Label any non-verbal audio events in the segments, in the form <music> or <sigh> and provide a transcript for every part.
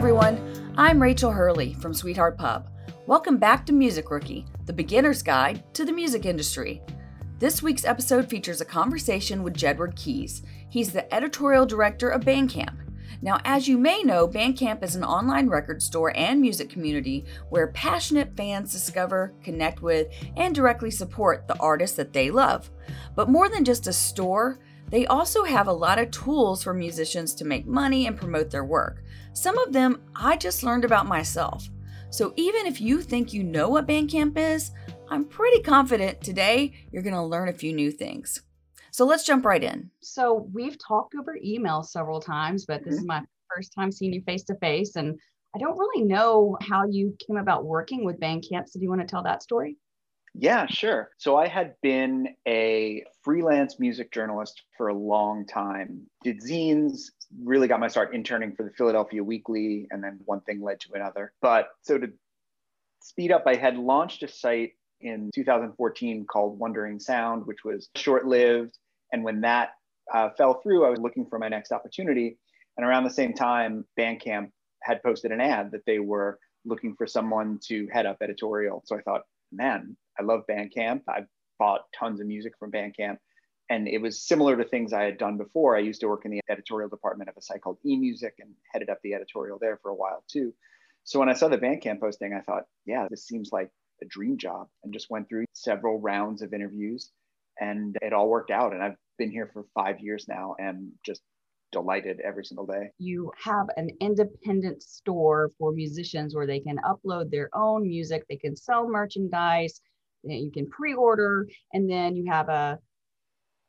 everyone. I'm Rachel Hurley from Sweetheart Pub. Welcome back to Music Rookie, the beginner's guide to the music industry. This week's episode features a conversation with J. Edward Keyes. He's the editorial director of Bandcamp. Now, as you may know, Bandcamp is an online record store and music community where passionate fans discover, connect with, and directly support the artists that they love. But more than just a store, they also have a lot of tools for musicians to make money and promote their work. Some of them I just learned about myself. So even if you think you know what Bandcamp is, I'm pretty confident today you're going to learn a few new things. So let's jump right in. So we've talked over email several times, but this mm-hmm. is my first time seeing you face to face. And I don't really know how you came about working with Bandcamp. So do you want to tell that story? Yeah, sure. So I had been a freelance music journalist for a long time. Did zines, really got my start interning for the Philadelphia Weekly, and then one thing led to another. But so to speed up, I had launched a site in 2014 called Wondering Sound, which was short lived. And when that uh, fell through, I was looking for my next opportunity. And around the same time, Bandcamp had posted an ad that they were looking for someone to head up editorial. So I thought, man, I love Bandcamp. I've bought tons of music from Bandcamp. And it was similar to things I had done before. I used to work in the editorial department of a site called eMusic and headed up the editorial there for a while too. So when I saw the Bandcamp posting, I thought, yeah, this seems like a dream job and just went through several rounds of interviews and it all worked out. And I've been here for five years now and just delighted every single day. You have an independent store for musicians where they can upload their own music, they can sell merchandise, you can pre-order, and then you have a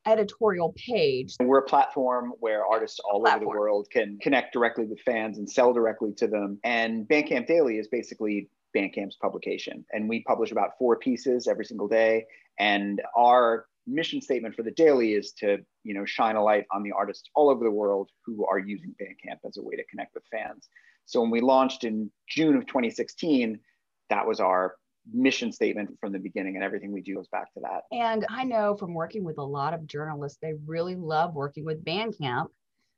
editorial page. We're a platform where artists all platform. over the world can connect directly with fans and sell directly to them. And Bandcamp Daily is basically Bandcamp's publication. And we publish about four pieces every single day. And our mission statement for the daily is to, you know, shine a light on the artists all over the world who are using Bandcamp as a way to connect with fans. So when we launched in June of 2016, that was our mission statement from the beginning and everything we do goes back to that. And I know from working with a lot of journalists, they really love working with Bandcamp.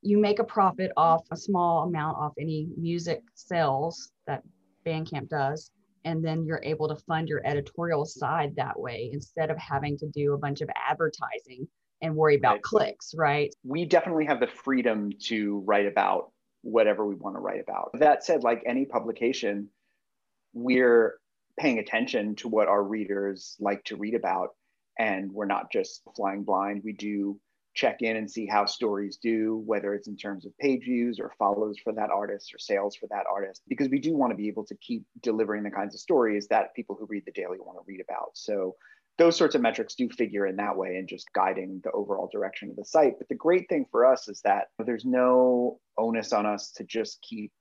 You make a profit off a small amount off any music sales that Bandcamp does. And then you're able to fund your editorial side that way instead of having to do a bunch of advertising and worry about right. clicks, right? We definitely have the freedom to write about whatever we want to write about. That said, like any publication, we're paying attention to what our readers like to read about. And we're not just flying blind. We do check in and see how stories do, whether it's in terms of page views or follows for that artist or sales for that artist, because we do want to be able to keep delivering the kinds of stories that people who read the daily want to read about. So those sorts of metrics do figure in that way and just guiding the overall direction of the site. But the great thing for us is that there's no onus on us to just keep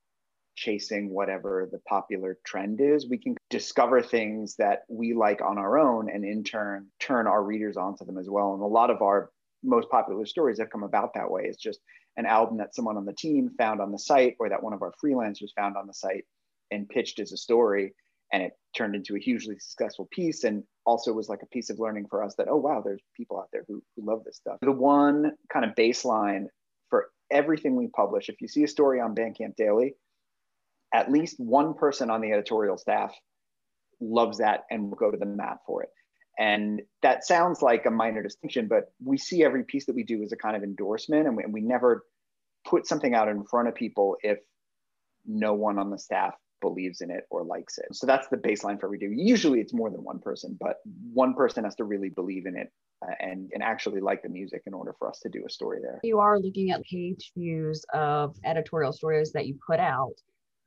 chasing whatever the popular trend is. We can discover things that we like on our own and in turn turn our readers onto them as well. And a lot of our most popular stories have come about that way. It's just an album that someone on the team found on the site or that one of our freelancers found on the site and pitched as a story. And it turned into a hugely successful piece and also was like a piece of learning for us that, oh, wow, there's people out there who, who love this stuff. The one kind of baseline for everything we publish, if you see a story on Bandcamp Daily, at least one person on the editorial staff loves that and will go to the mat for it. And that sounds like a minor distinction, but we see every piece that we do as a kind of endorsement, and we, and we never put something out in front of people if no one on the staff believes in it or likes it. So that's the baseline for we do. Usually it's more than one person, but one person has to really believe in it uh, and, and actually like the music in order for us to do a story there. You are looking at page views of editorial stories that you put out.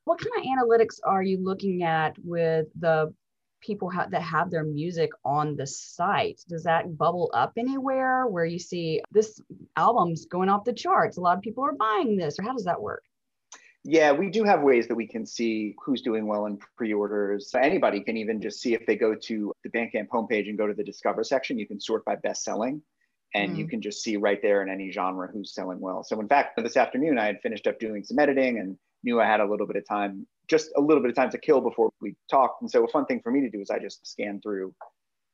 What kind of analytics are you looking at with the people ha- that have their music on the site does that bubble up anywhere where you see this album's going off the charts a lot of people are buying this or how does that work yeah, we do have ways that we can see who's doing well in pre-orders. Anybody can even just see if they go to the Bandcamp homepage and go to the Discover section. You can sort by best selling, and mm. you can just see right there in any genre who's selling well. So in fact, this afternoon I had finished up doing some editing and knew I had a little bit of time just a little bit of time to kill before we talked. And so a fun thing for me to do is I just scan through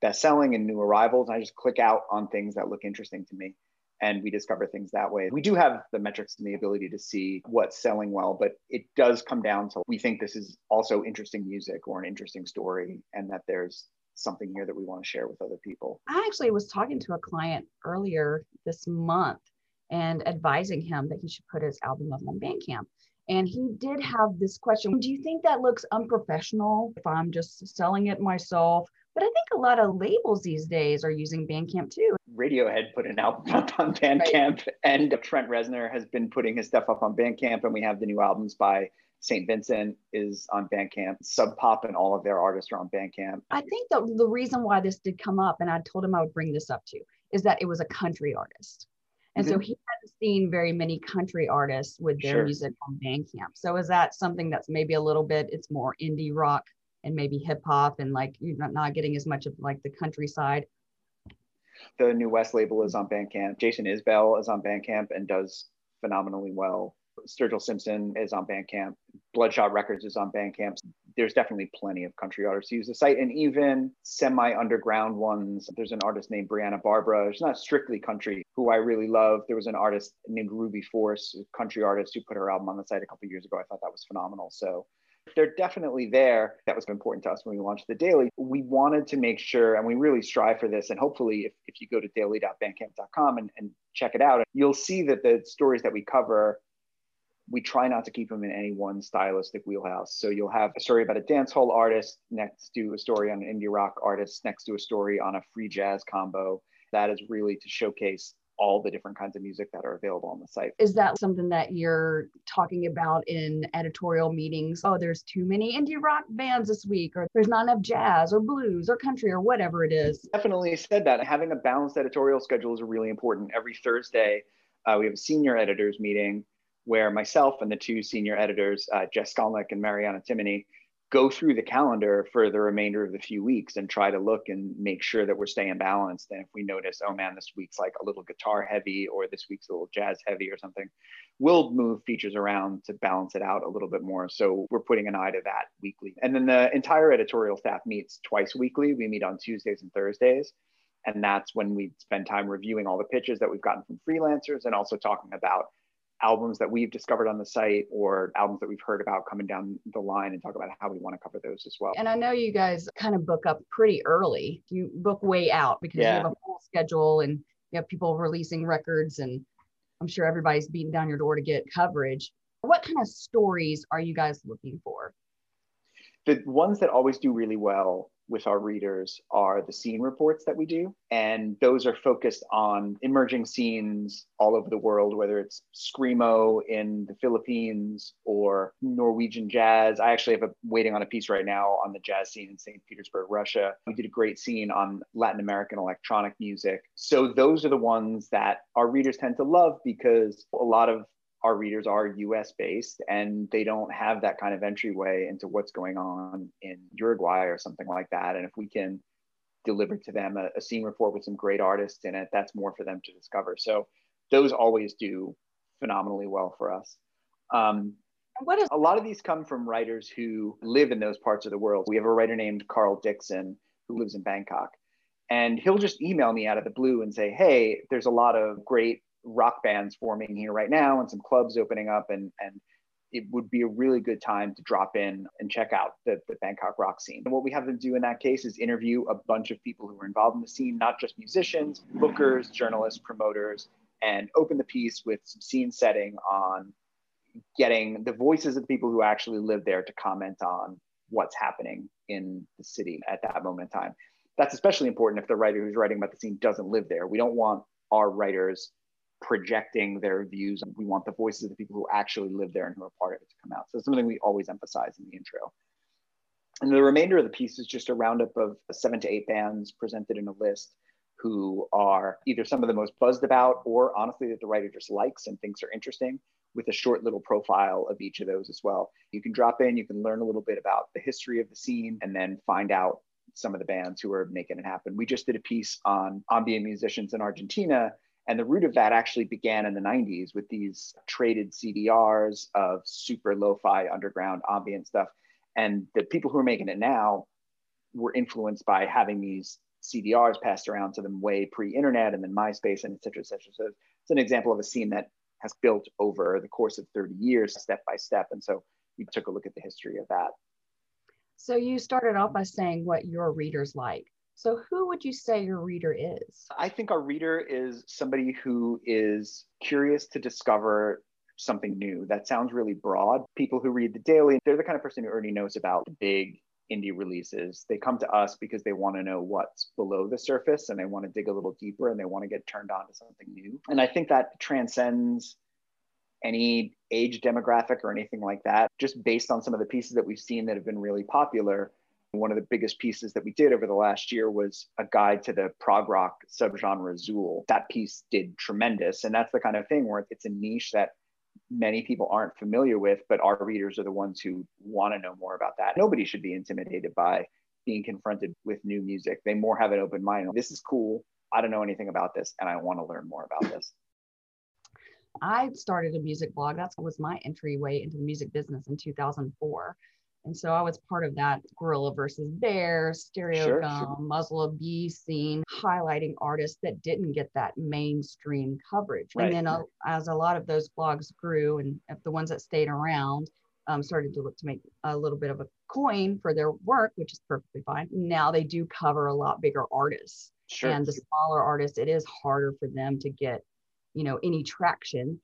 best selling and new arrivals. And I just click out on things that look interesting to me. and we discover things that way. We do have the metrics and the ability to see what's selling well, but it does come down to we think this is also interesting music or an interesting story, and that there's something here that we want to share with other people. I actually was talking to a client earlier this month and advising him that he should put his album up on Bandcamp. And he did have this question Do you think that looks unprofessional if I'm just selling it myself? But I think a lot of labels these days are using Bandcamp too. Radiohead put an album <laughs> up on Bandcamp, right. and Trent Reznor has been putting his stuff up on Bandcamp, and we have the new albums by St. Vincent is on Bandcamp. Sub Pop and all of their artists are on Bandcamp. I think the, the reason why this did come up, and I told him I would bring this up to, is that it was a country artist. And mm-hmm. so he hadn't seen very many country artists with their sure. music on Bandcamp. So is that something that's maybe a little bit, it's more indie rock and maybe hip hop and like you're not, not getting as much of like the countryside. The New West label is on Bandcamp. Jason Isbell is on Bandcamp and does phenomenally well. Sturgill Simpson is on Bandcamp. Bloodshot Records is on Bandcamp. There's definitely plenty of country artists who use the site, and even semi-underground ones. There's an artist named Brianna Barbara. She's not strictly country, who I really love. There was an artist named Ruby Force, a country artist, who put her album on the site a couple years ago. I thought that was phenomenal. So they're definitely there. That was important to us when we launched the daily. We wanted to make sure, and we really strive for this. And hopefully, if, if you go to daily.bandcamp.com and, and check it out, you'll see that the stories that we cover, we try not to keep them in any one stylistic wheelhouse. So you'll have a story about a dance hall artist next to a story on an indie rock artist, next to a story on a free jazz combo. That is really to showcase all the different kinds of music that are available on the site. Is that something that you're talking about in editorial meetings? Oh, there's too many indie rock bands this week, or there's not enough jazz or blues or country or whatever it is. Definitely said that. Having a balanced editorial schedule is really important. Every Thursday, uh, we have a senior editors meeting where myself and the two senior editors, uh, Jes Skolnik and Mariana Timony, go through the calendar for the remainder of the few weeks and try to look and make sure that we're staying balanced. And if we notice, oh man, this week's like a little guitar heavy or this week's a little jazz heavy or something, we'll move features around to balance it out a little bit more. So we're putting an eye to that weekly. And then the entire editorial staff meets twice weekly. We meet on Tuesdays and Thursdays. And that's when we spend time reviewing all the pitches that we've gotten from freelancers and also talking about albums that we've discovered on the site or albums that we've heard about coming down the line and talk about how we want to cover those as well. And I know you guys kind of book up pretty early. You book way out because yeah. you have a full schedule and you have people releasing records and I'm sure everybody's beating down your door to get coverage. What kind of stories are you guys looking for? The ones that always do really well with our readers are the scene reports that we do. And those are focused on emerging scenes all over the world, whether it's Screamo in the Philippines or Norwegian jazz. I actually have a waiting on a piece right now on the jazz scene in St. Petersburg, Russia. We did a great scene on Latin American electronic music. So those are the ones that our readers tend to love because a lot of our readers are US based and they don't have that kind of entryway into what's going on in Uruguay or something like that. And if we can deliver to them a, a scene report with some great artists in it, that's more for them to discover. So those always do phenomenally well for us. Um, what is- a lot of these come from writers who live in those parts of the world. We have a writer named Carl Dixon who lives in Bangkok. And he'll just email me out of the blue and say, Hey, there's a lot of great rock bands forming here right now and some clubs opening up and and it would be a really good time to drop in and check out the, the Bangkok rock scene. And what we have them do in that case is interview a bunch of people who are involved in the scene, not just musicians, bookers, journalists, promoters, and open the piece with some scene setting on getting the voices of the people who actually live there to comment on what's happening in the city at that moment in time. That's especially important if the writer who's writing about the scene doesn't live there. We don't want our writers projecting their views. We want the voices of the people who actually live there and who are part of it to come out. So it's something we always emphasize in the intro. And the remainder of the piece is just a roundup of seven to eight bands presented in a list who are either some of the most buzzed about or honestly that the writer just likes and thinks are interesting with a short little profile of each of those as well. You can drop in, you can learn a little bit about the history of the scene and then find out some of the bands who are making it happen. We just did a piece on ambient musicians in Argentina and the root of that actually began in the 90s with these traded CDRs of super lo fi underground ambient stuff. And the people who are making it now were influenced by having these CDRs passed around to them way pre-internet and then MySpace and et cetera, et cetera. So it's an example of a scene that has built over the course of 30 years, step by step. And so we took a look at the history of that. So you started off by saying what your readers like. So who would you say your reader is? I think our reader is somebody who is curious to discover something new. That sounds really broad. People who read the daily, they're the kind of person who already knows about big indie releases. They come to us because they want to know what's below the surface and they want to dig a little deeper and they want to get turned on to something new. And I think that transcends any age demographic or anything like that. Just based on some of the pieces that we've seen that have been really popular, one of the biggest pieces that we did over the last year was a guide to the prog rock subgenre Zeuhl. That piece did tremendous. And that's the kind of thing where it's a niche that many people aren't familiar with, but our readers are the ones who want to know more about that. Nobody should be intimidated by being confronted with new music. They more have an open mind. This is cool. I don't know anything about this, and I want to learn more about this. I started a music blog. That was my entryway into the music business in 2004. And so I was part of that Gorilla versus Bear, Stereo Sure, Gum, sure. Muzzle of Bee scene, highlighting artists that didn't get that mainstream coverage. Right. And then uh, as a lot of those blogs grew and if the ones that stayed around um, started to look to make a little bit of a coin for their work, which is perfectly fine. Now they do cover a lot bigger artists Sure. and the smaller artists it is harder for them to get you know any traction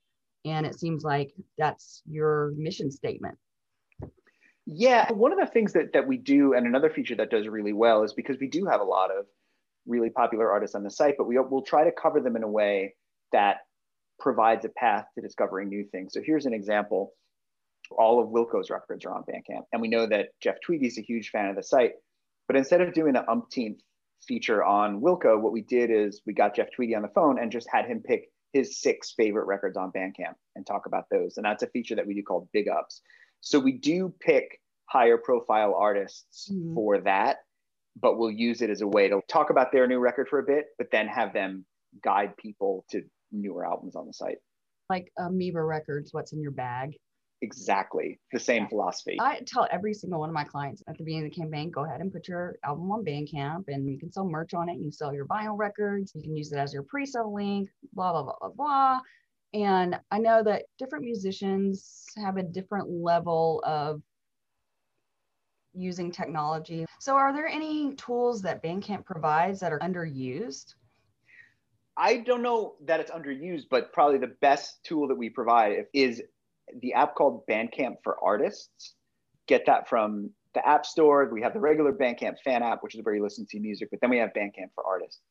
and it seems like that's your mission statement Yeah, one of the things that, that we do, and another feature that does really well, is because we do have a lot of really popular artists on the site, but we, we'll try to cover them in a way that provides a path to discovering new things. So here's an example. All of Wilco's records are on Bandcamp. And we know that Jeff Tweedy is a huge fan of the site. But instead of doing an umpteenth feature on Wilco, what we did is we got Jeff Tweedy on the phone and just had him pick his six favorite records on Bandcamp and talk about those. And that's a feature that we do called Big Ups. So we do pick higher profile artists Mhm. for that, but we'll use it as a way to talk about their new record for a bit, but then have them guide people to newer albums on the site. like amoeba records what's in your bag Exactly the same philosophy. i tell every single one of my clients at the beginning of the campaign go ahead and put your album on bandcamp and you can sell merch on it you can sell your vinyl records you can use it as your pre-sale link blah blah blah blah blah and i know that different musicians have a different level of using technology. So, are there any tools that Bandcamp provides that are underused? I don't know that it's underused, but probably the best tool that we provide is the app called Bandcamp for Artists. Get that from the App Store. We have the regular Bandcamp fan app, which is where you listen to music, but then we have Bandcamp for Artists.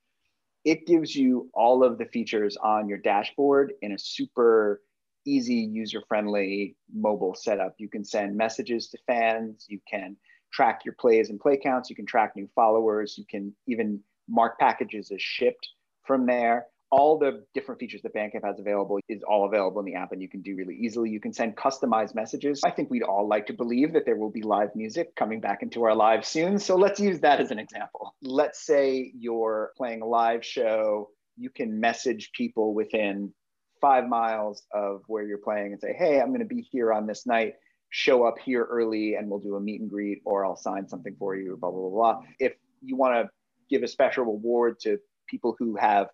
It gives you all of the features on your dashboard in a super easy, user friendly mobile setup. You can send messages to fans, you can track your plays and play counts, you can track new followers, you can even mark packages as shipped from there. All the different features that Bandcamp has available is all available in the app and you can do really easily. You can send customized messages. I think we'd all like to believe that there will be live music coming back into our lives soon. So let's use that as an example. Let's say you're playing a live show, you can message people within five miles of where you're playing and say, hey, I'm going to be here on this night. Show up here early and we'll do a meet and greet or I'll sign something for you, blah, blah, blah, blah. If you want to give a special reward to people who have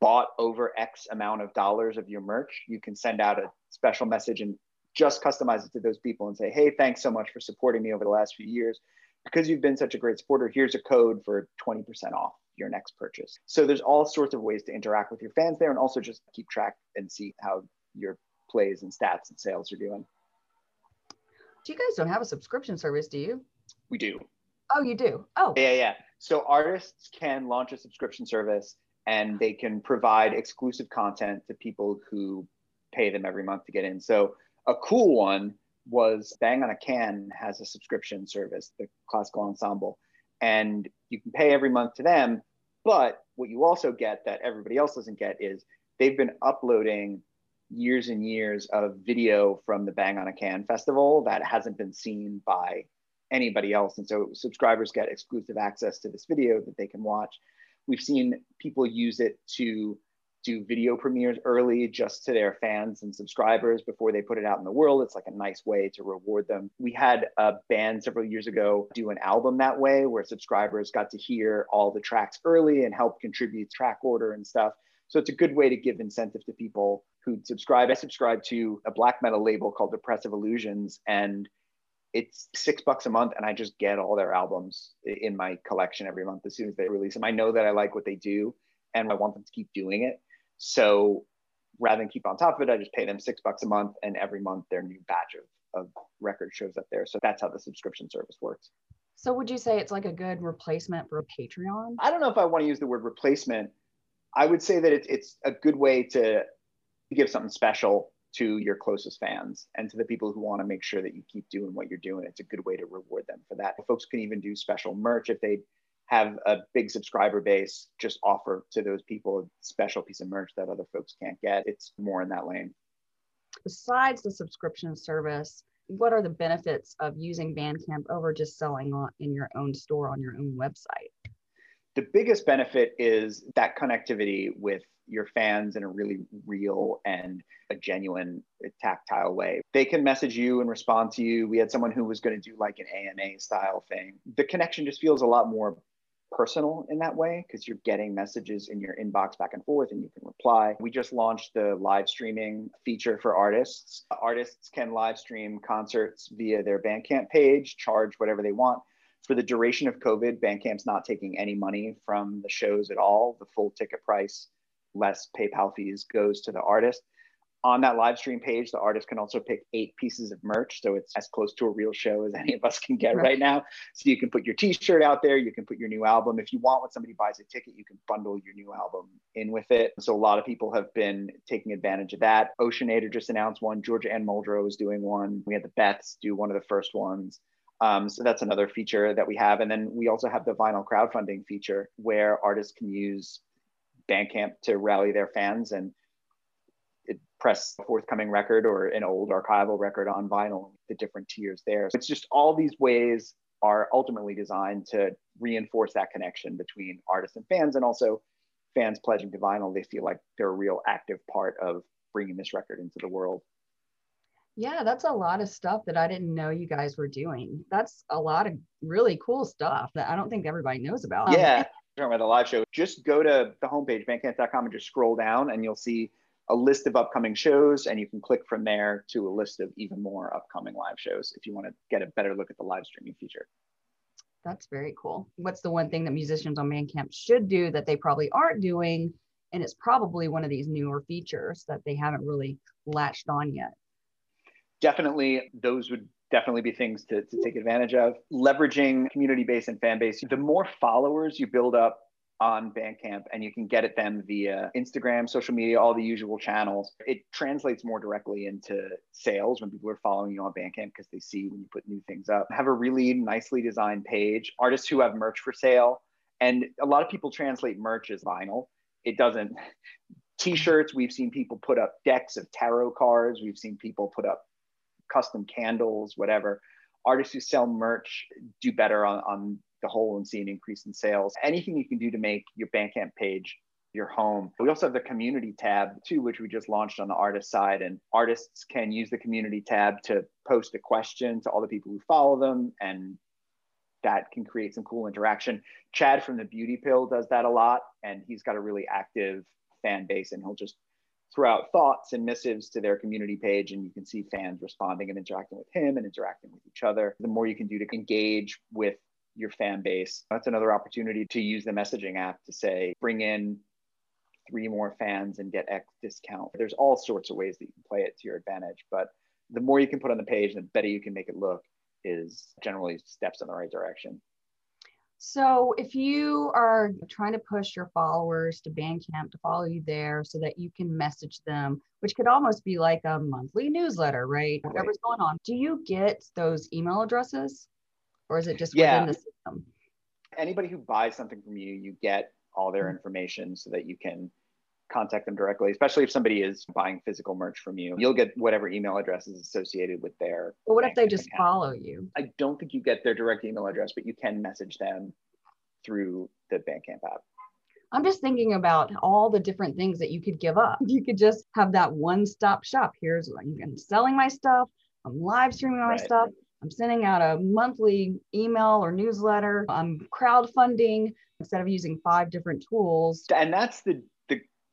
bought over X amount of dollars of your merch, you can send out a special message and just customize it to those people and say, hey, thanks so much for supporting me over the last few years. Because you've been such a great supporter, here's a code for 20% off your next purchase. So there's all sorts of ways to interact with your fans there and also just keep track and see how your plays and stats and sales are doing. So, you guys don't have a subscription service, do you? We do. Oh, you do. Oh, Yeah, yeah. So artists can launch a subscription service and they can provide exclusive content to people who pay them every month to get in. So a cool one was Bang on a Can has a subscription service, the classical ensemble, and you can pay every month to them. But what you also get that everybody else doesn't get is they've been uploading years and years of video from the Bang on a Can festival that hasn't been seen by anybody else. And so subscribers get exclusive access to this video that they can watch. We've seen people use it to do video premieres early just to their fans and subscribers before they put it out in the world. It's like a nice way to reward them. We had a band several years ago do an album that way where subscribers got to hear all the tracks early and help contribute track order and stuff. So it's a good way to give incentive to people who subscribe. I subscribe to a black metal label called Depressive Illusions and it's six bucks a month and I just get all their albums in my collection every month as soon as they release them. I know that I like what they do and I want them to keep doing it. So rather than keep on top of it, I just pay them six bucks a month, and every month their new batch of, of record shows up there. So that's how the subscription service works. So would you say it's like a good replacement for a Patreon? I don't know if I want to use the word replacement. I would say that it's it's a good way to give something special to your closest fans and to the people who want to make sure that you keep doing what you're doing. It's a good way to reward them for that. Folks can even do special merch if they have a big subscriber base, just offer to those people a special piece of merch that other folks can't get. It's more in that lane. Besides the subscription service, what are the benefits of using Bandcamp over just selling in your own store on your own website? The biggest benefit is that connectivity with your fans in a really real and a genuine uh, tactile way. They can message you and respond to you. We had someone who was going to do like an AMA style thing. The connection just feels a lot more personal in that way because you're getting messages in your inbox back and forth and you can reply. We just launched the live streaming feature for artists. Artists can live stream concerts via their Bandcamp page, charge whatever they want. For the duration of COVID, Bandcamp's not taking any money from the shows at all. The full ticket price, less PayPal fees, goes to the artist on that live stream page, the artist can also pick eight pieces of merch. So it's as close to a real show as <laughs> any of us can get right. right, now. So you can put your t shirt out there, you can put your new album. If you want, when somebody buys a ticket, you can bundle your new album in with it. So a lot of people have been taking advantage of that. Oceanator just announced one, Georgia Anne Muldrow is doing one. We had the Beths do one of the first ones. Um, so that's another feature that we have. And then we also have the vinyl crowdfunding feature where artists can use Bandcamp to rally their fans and press a forthcoming record or an old archival record on vinyl, the different tiers there. So it's just all these ways are ultimately designed to reinforce that connection between artists and fans and also fans pledging to vinyl. They feel like they're a real active part of bringing this record into the world. Yeah, that's a lot of stuff that I didn't know you guys were doing. That's a lot of really cool stuff that I don't think everybody knows about. Yeah, <laughs> talking about the live show. Just go to the homepage, bandcamp.com, and just scroll down, and you'll see a list of upcoming shows, and you can click from there to a list of even more upcoming live shows if you want to get a better look at the live streaming feature. That's very cool. What's the one thing that musicians on Bandcamp should do that they probably aren't doing? And it's probably one of these newer features that they haven't really latched on yet. Definitely, those would definitely be things to, to take advantage of. Leveraging community base and fan base. The more followers you build up on Bandcamp and you can get at them via Instagram, social media, all the usual channels. It translates more directly into sales when people are following you on Bandcamp because they see when you put new things up. Have a really nicely designed page, artists who have merch for sale. And a lot of people translate merch as vinyl. It doesn't. <laughs> T-shirts, we've seen people put up decks of tarot cards. We've seen people put up custom candles, whatever. Artists who sell merch do better on, on the whole and see an increase in sales. Anything you can do to make your Bandcamp page your home. We also have the community tab too, which we just launched on the artist side. And artists can use the community tab to post a question to all the people who follow them. And that can create some cool interaction. Chad from the Beauty Pill does that a lot. And he's got a really active fan base and he'll just throw out thoughts and missives to their community page. And you can see fans responding and interacting with him and interacting with each other. The more you can do to engage with your fan base. That's another opportunity to use the messaging app to say, bring in three more fans and get X discount. There's all sorts of ways that you can play it to your advantage, but the more you can put on the page, the better you can make it look is generally steps in the right direction. So if you are trying to push your followers to Bandcamp to follow you there so that you can message them, which could almost be like a monthly newsletter, right? right. Whatever's going on. Do you get those email addresses? or is it just yeah. within the system? Anybody who buys something from you, you get all their mm-hmm. information so that you can contact them directly, especially if somebody is buying physical merch from you. You'll get whatever email address is associated with their. But what if they just account. follow you? I don't think you get their direct email address, but you can message them through the Bandcamp app. I'm just thinking about all the different things that you could give up. You could just have that one stop shop. Here's I'm selling my stuff. I'm live streaming my right. stuff. I'm sending out a monthly email or newsletter. I'm crowdfunding instead of using five different tools. And that's the the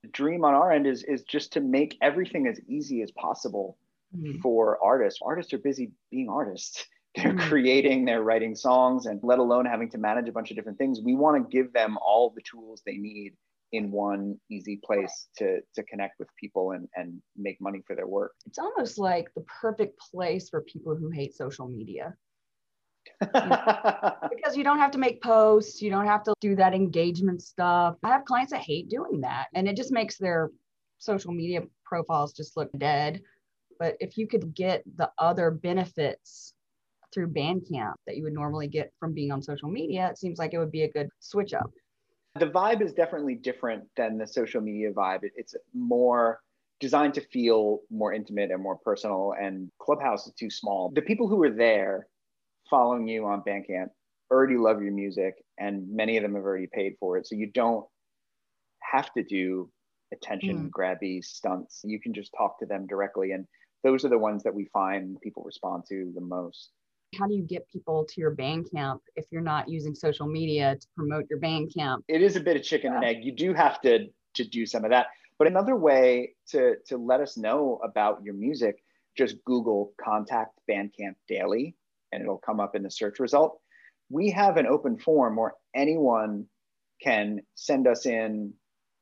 dream on our end is is just to make everything as easy as possible mm-hmm. for artists. Artists are busy being artists. <laughs> They're mm-hmm. creating, they're writing songs, and let alone having to manage a bunch of different things. We want to give them all the tools they need in one easy place to to connect with people and and make money for their work. It's almost like the perfect place for people who hate social media. <laughs> because you don't have to make posts, you don't have to do that engagement stuff. I have clients that hate doing that and it just makes their social media profiles just look dead. But if you could get the other benefits through Bandcamp that you would normally get from being on social media, it seems like it would be a good switch up. The vibe is definitely different than the social media vibe. It's more designed to feel more intimate and more personal, and Clubhouse is too small. The people who are there following you on Bandcamp already love your music, and many of them have already paid for it. So you don't have to do attention mm. grabby stunts. You can just talk to them directly. And those are the ones that we find people respond to the most. How do you get people to your Bandcamp if you're not using social media to promote your Bandcamp? It is a bit of chicken yeah. and egg. You do have to to do some of that. But another way to to let us know about your music, just Google contact Bandcamp Daily and it'll come up in the search result. We have an open form where anyone can send us in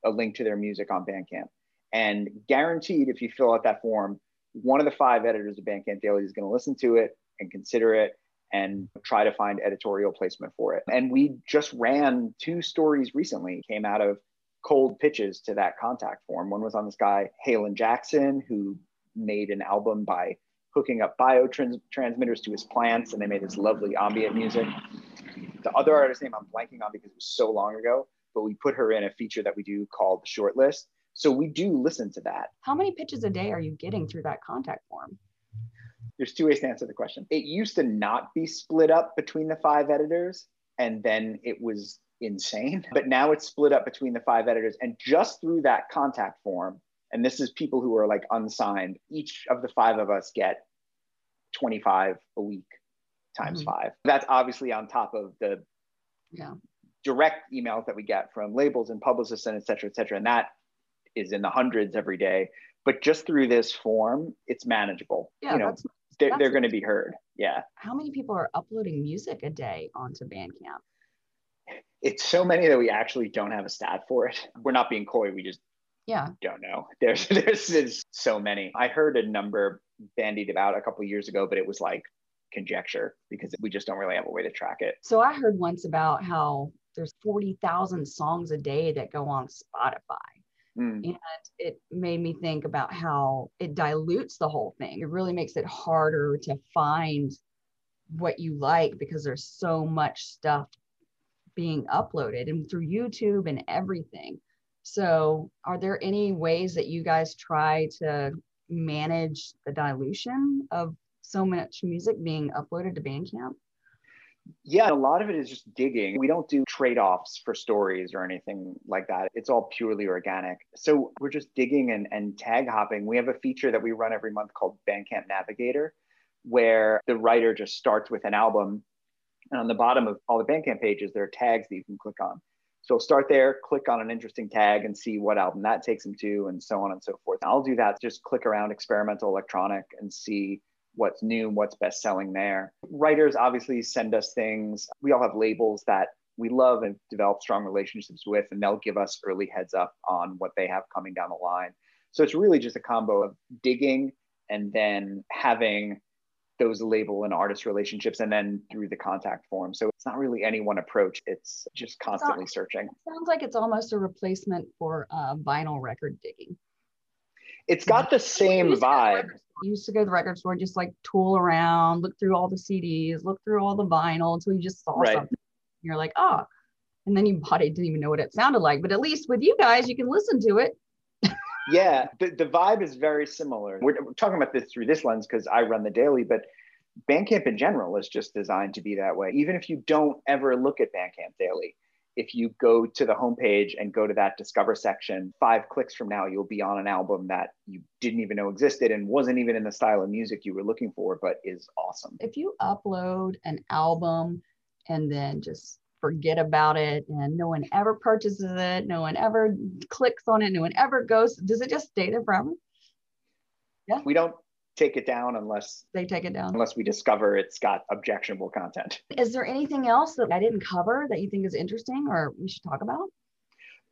a link to their music on Bandcamp. And guaranteed, if you fill out that form, one of the five editors of Bandcamp Daily is going to listen to it and consider it and try to find editorial placement for it. And we just ran two stories recently, came out of cold pitches to that contact form. One was on this guy, Halen Jackson, who made an album by hooking up biotransmitters to his plants, and they made this lovely ambient music. The other artist name I'm blanking on because it was so long ago, but we put her in a feature that we do called the short list. So we do listen to that. How many pitches a day are you getting through that contact form? There's two ways to answer the question. It used to not be split up between the five editors, and then it was insane. But now it's split up between the five editors. And just through that contact form, and this is people who are like unsigned. Each of the five of us get 25 a week times mm-hmm. five. That's obviously on top of the yeah. direct emails that we get from labels and publicists and et cetera et cetera. And that is in the hundreds every day. But just through this form it's manageable. Yeah, you know that's, they're, that's they're going to be heard. Yeah. How many people are uploading music a day onto bandcamp? It's so many that we actually don't have a stat for it. We're not being coy. We just yeah. Don't know. <laughs> There's there's, there's so many. I heard a number bandied about a couple years ago but it was like conjecture because we just don't really have a way to track it. So i heard once about how there's 40,000 songs a day that go on spotify. Mm. and it made me think about how it dilutes the whole thing. It really makes it harder to find what you like because there's so much stuff being uploaded and through youtube and everything so, are there any ways that you guys try to manage the dilution of so much music being uploaded to Bandcamp? Yeah, a lot of it is just digging. We don't do trade offs for stories or anything like that. It's all purely organic. So we're just digging and, and tag hopping. We have a feature that we run every month called Bandcamp Navigator, where the writer just starts with an album. And on the bottom of all the Bandcamp pages, there are tags that you can click on. So start there, click on an interesting tag and see what album that takes them to, and so on and so forth. I'll do that. Just click around experimental electronic and see what's new, what's best selling there. Writers obviously send us things. We all have labels that we love and develop strong relationships with, and they'll give us early heads up on what they have coming down the line. So it's really just a combo of digging and then having those label and artist relationships and then through the contact form. So it's not really any one approach. It's just constantly it's searching. sounds like it's almost a replacement for uh, vinyl record digging. It's got the same vibe. You used to go to the record store, just like tool around, look through all the CDs, look through all the vinyl until you just saw right. something. You're like, oh, and then you bought it, didn't even know what it sounded like. But at least with you guys, you can listen to it yeah, the, the vibe is very similar. We're, we're talking about this through this lens because I run the daily, but Bandcamp in general is just designed to be that way. Even if you don't ever look at Bandcamp daily, if you go to the homepage and go to that discover section, five clicks from now, you'll be on an album that you didn't even know existed and wasn't even in the style of music you were looking for, but is awesome. If you upload an album and then just forget about it and no one ever purchases it, no one ever clicks on it, no one ever goes, does it just stay there forever? Yeah. We don't take it down unless they take it down unless we discover it's got objectionable content is there anything else that i didn't cover that you think is interesting or we should talk about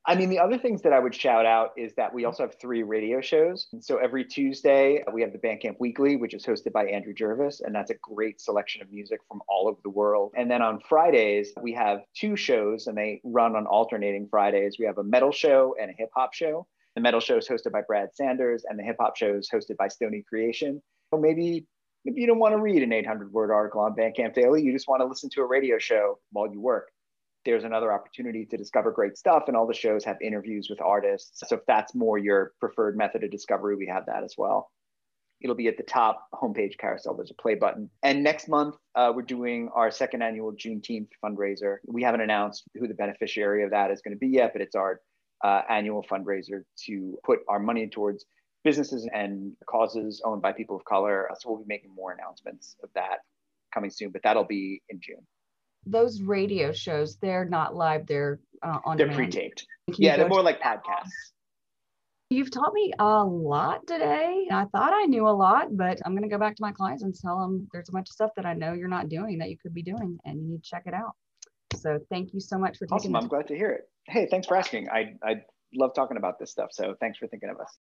I mean, the other things that I would shout out is that we mm-hmm. also have three radio shows. And so every Tuesday, uh, we have the Bandcamp Weekly, which is hosted by Andrew Jervis, and that's a great selection of music from all over the world. And then on Fridays, we have two shows, and they run on alternating Fridays. We have a metal show and a hip hop show. The metal show is hosted by Brad Sanders, and the hip hop show is hosted by Stony Creation. So maybe maybe you don't want to read an 800 word article on Bandcamp Daily. You just want to listen to a radio show while you work. There's another opportunity to discover great stuff, and all the shows have interviews with artists. So if that's more your preferred method of discovery, we have that as well. It'll be at the top homepage carousel. There's a play button. And next month, uh, we're doing our second annual Juneteenth fundraiser. We haven't announced who the beneficiary of that is going to be yet, but it's our uh, annual fundraiser to put our money towards businesses and causes owned by people of color. So we'll be making more announcements of that coming soon, but that'll be in June. Those radio shows, they're not live, they're uh, on They're pre-taped. Yeah, they're more like podcasts. You've taught me a lot today. I thought I knew a lot, but I'm going to go back to my clients and tell them there's a bunch of stuff that I know you're not doing that you could be doing and you need to check it out. So thank you so much for taking Awesome. I'm glad to hear it. Hey, thanks for asking. I, I love talking about this stuff. So thanks for thinking of us.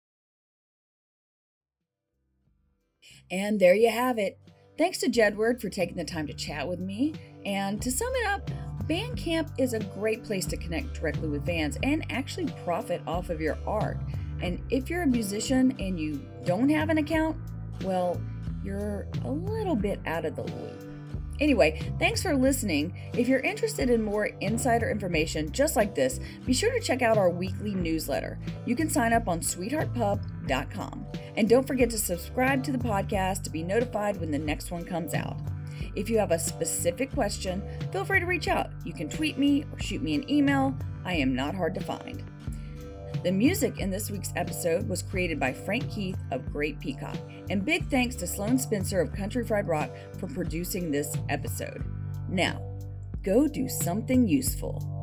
And there you have it. Thanks to J. Edward for taking the time to chat with me. And to sum it up, Bandcamp is a great place to connect directly with fans and actually profit off of your art. And if you're a musician and you don't have an account, well, you're a little bit out of the loop. Anyway, thanks for listening. If you're interested in more insider information just like this, be sure to check out our weekly newsletter. You can sign up on sweetheartpub.com. And don't forget to subscribe to the podcast to be notified when the next one comes out. If you have a specific question, feel free to reach out. You can tweet me or shoot me an email. I am not hard to find. The music in this week's episode was created by Frank Keith of Great Peacock, and big thanks to Sloan Spencer of Country Fried Rock for producing this episode. Now, go do something useful.